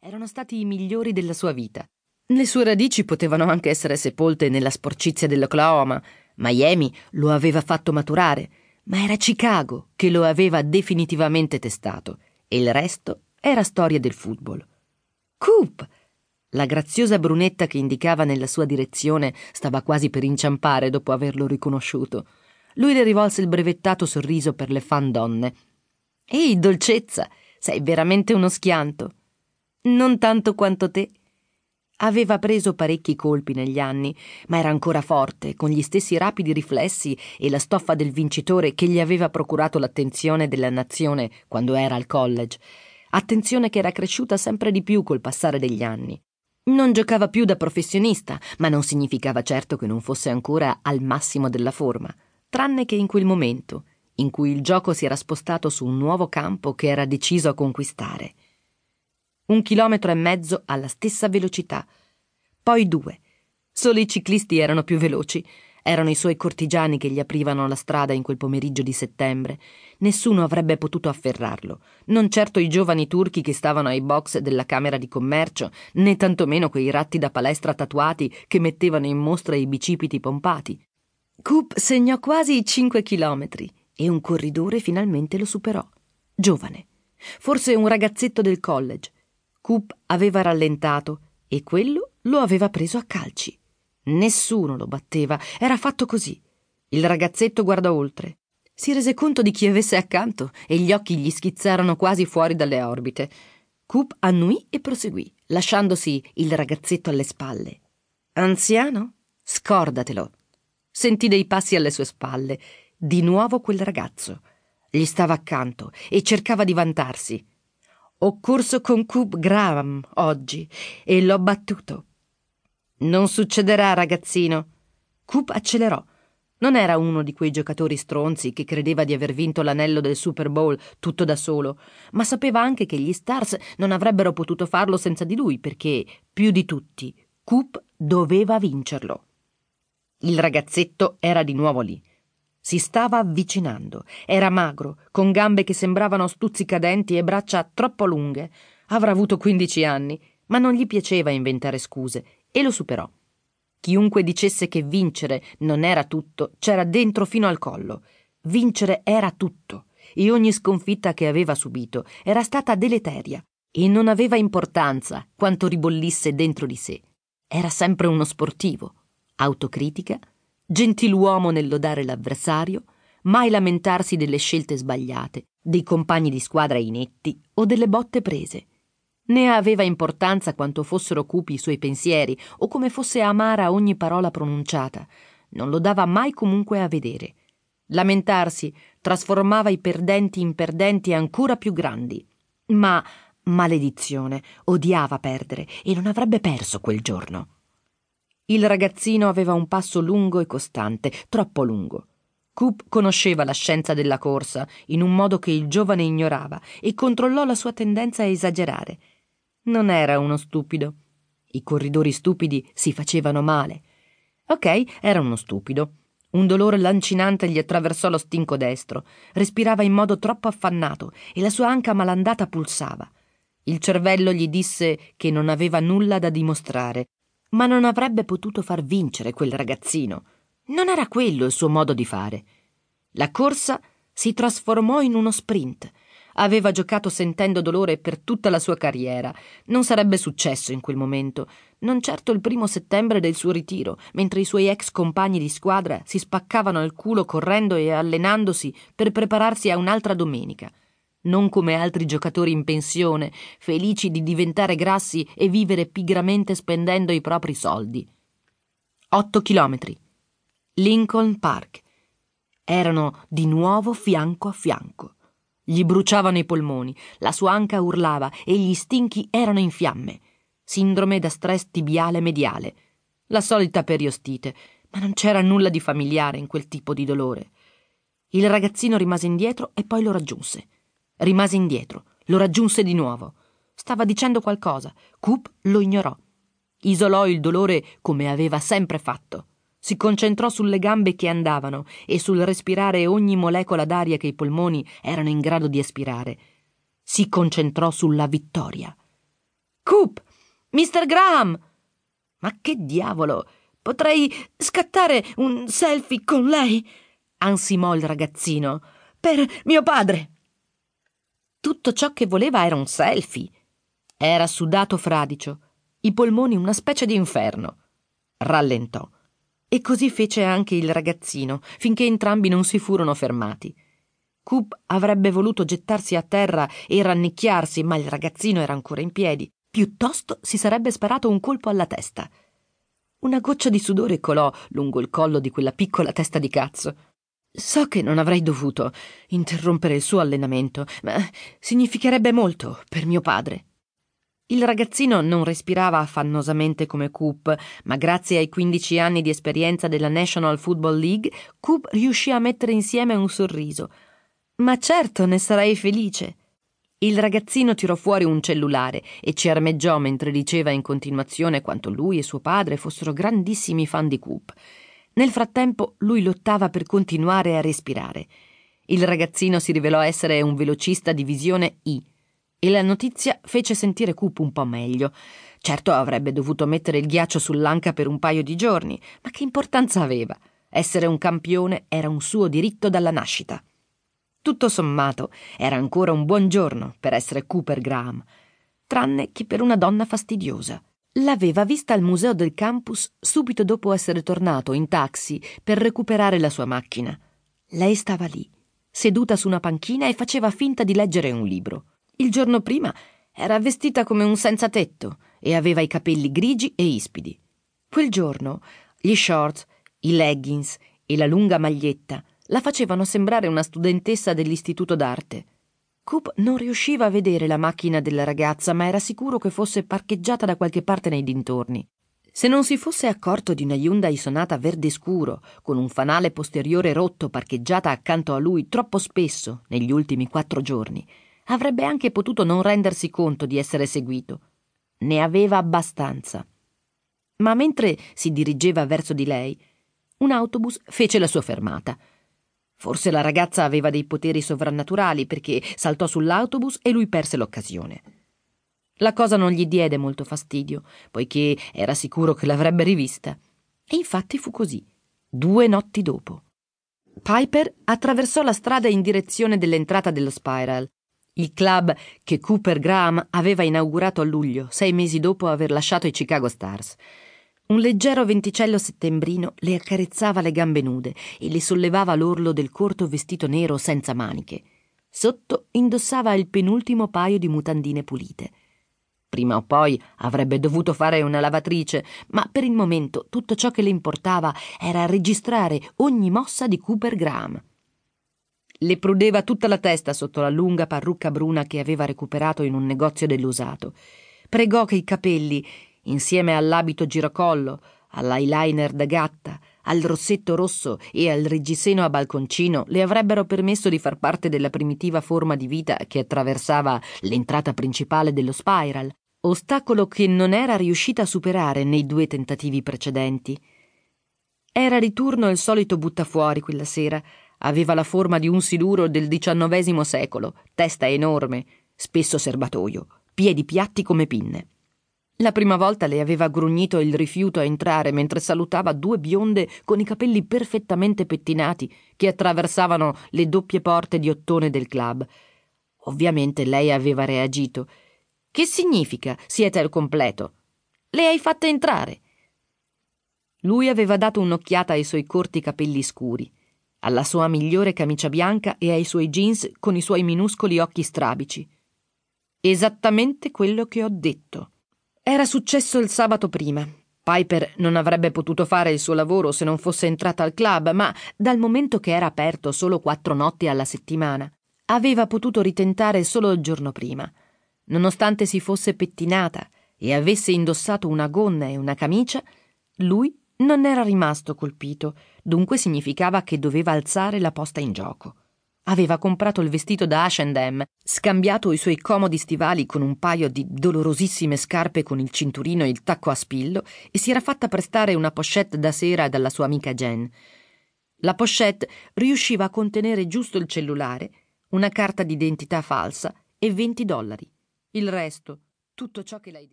erano stati i migliori della sua vita. Le sue radici potevano anche essere sepolte nella sporcizia dell'Oklahoma. Miami lo aveva fatto maturare, ma era Chicago che lo aveva definitivamente testato e il resto era storia del football. Coop! La graziosa brunetta che indicava nella sua direzione stava quasi per inciampare dopo averlo riconosciuto. Lui le rivolse il brevettato sorriso per le fan donne. Ehi, dolcezza, sei veramente uno schianto. Non tanto quanto te. Aveva preso parecchi colpi negli anni, ma era ancora forte, con gli stessi rapidi riflessi e la stoffa del vincitore che gli aveva procurato l'attenzione della nazione quando era al college. Attenzione che era cresciuta sempre di più col passare degli anni. Non giocava più da professionista, ma non significava certo che non fosse ancora al massimo della forma, tranne che in quel momento, in cui il gioco si era spostato su un nuovo campo che era deciso a conquistare un chilometro e mezzo alla stessa velocità, poi due. Solo i ciclisti erano più veloci. Erano i suoi cortigiani che gli aprivano la strada in quel pomeriggio di settembre. Nessuno avrebbe potuto afferrarlo, non certo i giovani turchi che stavano ai box della Camera di Commercio, né tantomeno quei ratti da palestra tatuati che mettevano in mostra i bicipiti pompati. Coop segnò quasi i cinque chilometri e un corridore finalmente lo superò. Giovane, forse un ragazzetto del college, Coop aveva rallentato e quello lo aveva preso a calci. Nessuno lo batteva, era fatto così. Il ragazzetto guardò oltre. Si rese conto di chi avesse accanto e gli occhi gli schizzarono quasi fuori dalle orbite. Coop annuì e proseguì, lasciandosi il ragazzetto alle spalle. Anziano? Scordatelo. Sentì dei passi alle sue spalle. Di nuovo quel ragazzo. Gli stava accanto e cercava di vantarsi. Ho corso con Coop Graham oggi e l'ho battuto. Non succederà, ragazzino. Coop accelerò. Non era uno di quei giocatori stronzi che credeva di aver vinto l'anello del Super Bowl tutto da solo, ma sapeva anche che gli Stars non avrebbero potuto farlo senza di lui perché, più di tutti, Coop doveva vincerlo. Il ragazzetto era di nuovo lì. Si stava avvicinando. Era magro, con gambe che sembravano stuzzicadenti e braccia troppo lunghe. Avrà avuto quindici anni, ma non gli piaceva inventare scuse e lo superò. Chiunque dicesse che vincere non era tutto, c'era dentro fino al collo. Vincere era tutto, e ogni sconfitta che aveva subito era stata deleteria, e non aveva importanza quanto ribollisse dentro di sé. Era sempre uno sportivo. Autocritica, gentiluomo nel lodare l'avversario, mai lamentarsi delle scelte sbagliate, dei compagni di squadra inetti o delle botte prese. Né aveva importanza quanto fossero cupi i suoi pensieri o come fosse amara ogni parola pronunciata. Non lo dava mai comunque a vedere. Lamentarsi trasformava i perdenti in perdenti ancora più grandi. Ma, maledizione, odiava perdere e non avrebbe perso quel giorno. Il ragazzino aveva un passo lungo e costante, troppo lungo. Coop conosceva la scienza della corsa in un modo che il giovane ignorava e controllò la sua tendenza a esagerare. Non era uno stupido. I corridori stupidi si facevano male. Ok, era uno stupido. Un dolore lancinante gli attraversò lo stinco destro. Respirava in modo troppo affannato e la sua anca malandata pulsava. Il cervello gli disse che non aveva nulla da dimostrare ma non avrebbe potuto far vincere quel ragazzino. Non era quello il suo modo di fare. La corsa si trasformò in uno sprint. Aveva giocato sentendo dolore per tutta la sua carriera. Non sarebbe successo in quel momento, non certo il primo settembre del suo ritiro, mentre i suoi ex compagni di squadra si spaccavano il culo correndo e allenandosi per prepararsi a un'altra domenica non come altri giocatori in pensione, felici di diventare grassi e vivere pigramente spendendo i propri soldi. Otto chilometri. Lincoln Park. Erano di nuovo fianco a fianco. Gli bruciavano i polmoni, la sua anca urlava e gli stinchi erano in fiamme. Sindrome da stress tibiale mediale. La solita periostite, ma non c'era nulla di familiare in quel tipo di dolore. Il ragazzino rimase indietro e poi lo raggiunse. Rimase indietro, lo raggiunse di nuovo. Stava dicendo qualcosa. Coop lo ignorò. Isolò il dolore come aveva sempre fatto. Si concentrò sulle gambe che andavano e sul respirare ogni molecola d'aria che i polmoni erano in grado di aspirare. Si concentrò sulla vittoria. Coop! Mr. Graham! Ma che diavolo! Potrei scattare un selfie con lei? ansimò il ragazzino. Per mio padre. Tutto ciò che voleva era un selfie. Era sudato fradicio, i polmoni una specie di inferno. Rallentò. E così fece anche il ragazzino, finché entrambi non si furono fermati. Coop avrebbe voluto gettarsi a terra e rannicchiarsi, ma il ragazzino era ancora in piedi. Piuttosto si sarebbe sparato un colpo alla testa. Una goccia di sudore colò lungo il collo di quella piccola testa di cazzo. So che non avrei dovuto interrompere il suo allenamento, ma significherebbe molto per mio padre. Il ragazzino non respirava affannosamente come Coop, ma grazie ai 15 anni di esperienza della National Football League, Coop riuscì a mettere insieme un sorriso. Ma certo, ne sarei felice. Il ragazzino tirò fuori un cellulare e ci armeggiò mentre diceva in continuazione quanto lui e suo padre fossero grandissimi fan di Coop. Nel frattempo lui lottava per continuare a respirare. Il ragazzino si rivelò essere un velocista di visione I e la notizia fece sentire Coop un po' meglio. Certo avrebbe dovuto mettere il ghiaccio sull'anca per un paio di giorni, ma che importanza aveva? Essere un campione era un suo diritto dalla nascita. Tutto sommato, era ancora un buon giorno per essere Cooper Graham, tranne che per una donna fastidiosa. L'aveva vista al museo del campus subito dopo essere tornato in taxi per recuperare la sua macchina. Lei stava lì, seduta su una panchina e faceva finta di leggere un libro. Il giorno prima era vestita come un senza tetto e aveva i capelli grigi e ispidi. Quel giorno gli shorts, i leggings e la lunga maglietta la facevano sembrare una studentessa dell'istituto d'arte. Coop non riusciva a vedere la macchina della ragazza, ma era sicuro che fosse parcheggiata da qualche parte nei dintorni. Se non si fosse accorto di una Hyundai Sonata verde scuro, con un fanale posteriore rotto parcheggiata accanto a lui troppo spesso negli ultimi quattro giorni, avrebbe anche potuto non rendersi conto di essere seguito. Ne aveva abbastanza. Ma mentre si dirigeva verso di lei, un autobus fece la sua fermata. Forse la ragazza aveva dei poteri sovrannaturali perché saltò sull'autobus e lui perse l'occasione. La cosa non gli diede molto fastidio, poiché era sicuro che l'avrebbe rivista. E infatti fu così, due notti dopo. Piper attraversò la strada in direzione dell'entrata dello Spiral il club che Cooper Graham aveva inaugurato a luglio, sei mesi dopo aver lasciato i Chicago Stars. Un leggero venticello settembrino le accarezzava le gambe nude e le sollevava l'orlo del corto vestito nero senza maniche. Sotto indossava il penultimo paio di mutandine pulite. Prima o poi avrebbe dovuto fare una lavatrice, ma per il momento tutto ciò che le importava era registrare ogni mossa di Cooper Graham. Le prudeva tutta la testa sotto la lunga parrucca bruna che aveva recuperato in un negozio dell'usato. Pregò che i capelli, insieme all'abito giracollo, all'eyeliner da gatta, al rossetto rosso e al reggiseno a balconcino le avrebbero permesso di far parte della primitiva forma di vita che attraversava l'entrata principale dello Spiral, ostacolo che non era riuscita a superare nei due tentativi precedenti. Era di turno il solito buttafuori quella sera, Aveva la forma di un siluro del XIX secolo, testa enorme, spesso serbatoio, piedi piatti come pinne. La prima volta le aveva grugnito il rifiuto a entrare mentre salutava due bionde con i capelli perfettamente pettinati che attraversavano le doppie porte di ottone del club. Ovviamente lei aveva reagito. Che significa? Siete al completo. Le hai fatte entrare. Lui aveva dato un'occhiata ai suoi corti capelli scuri alla sua migliore camicia bianca e ai suoi jeans con i suoi minuscoli occhi strabici. Esattamente quello che ho detto. Era successo il sabato prima. Piper non avrebbe potuto fare il suo lavoro se non fosse entrata al club, ma dal momento che era aperto solo quattro notti alla settimana, aveva potuto ritentare solo il giorno prima. Nonostante si fosse pettinata e avesse indossato una gonna e una camicia, lui non era rimasto colpito, dunque significava che doveva alzare la posta in gioco. Aveva comprato il vestito da H&M, scambiato i suoi comodi stivali con un paio di dolorosissime scarpe con il cinturino e il tacco a spillo e si era fatta prestare una pochette da sera dalla sua amica Jen. La pochette riusciva a contenere giusto il cellulare, una carta d'identità falsa e 20 dollari. Il resto, tutto ciò che lei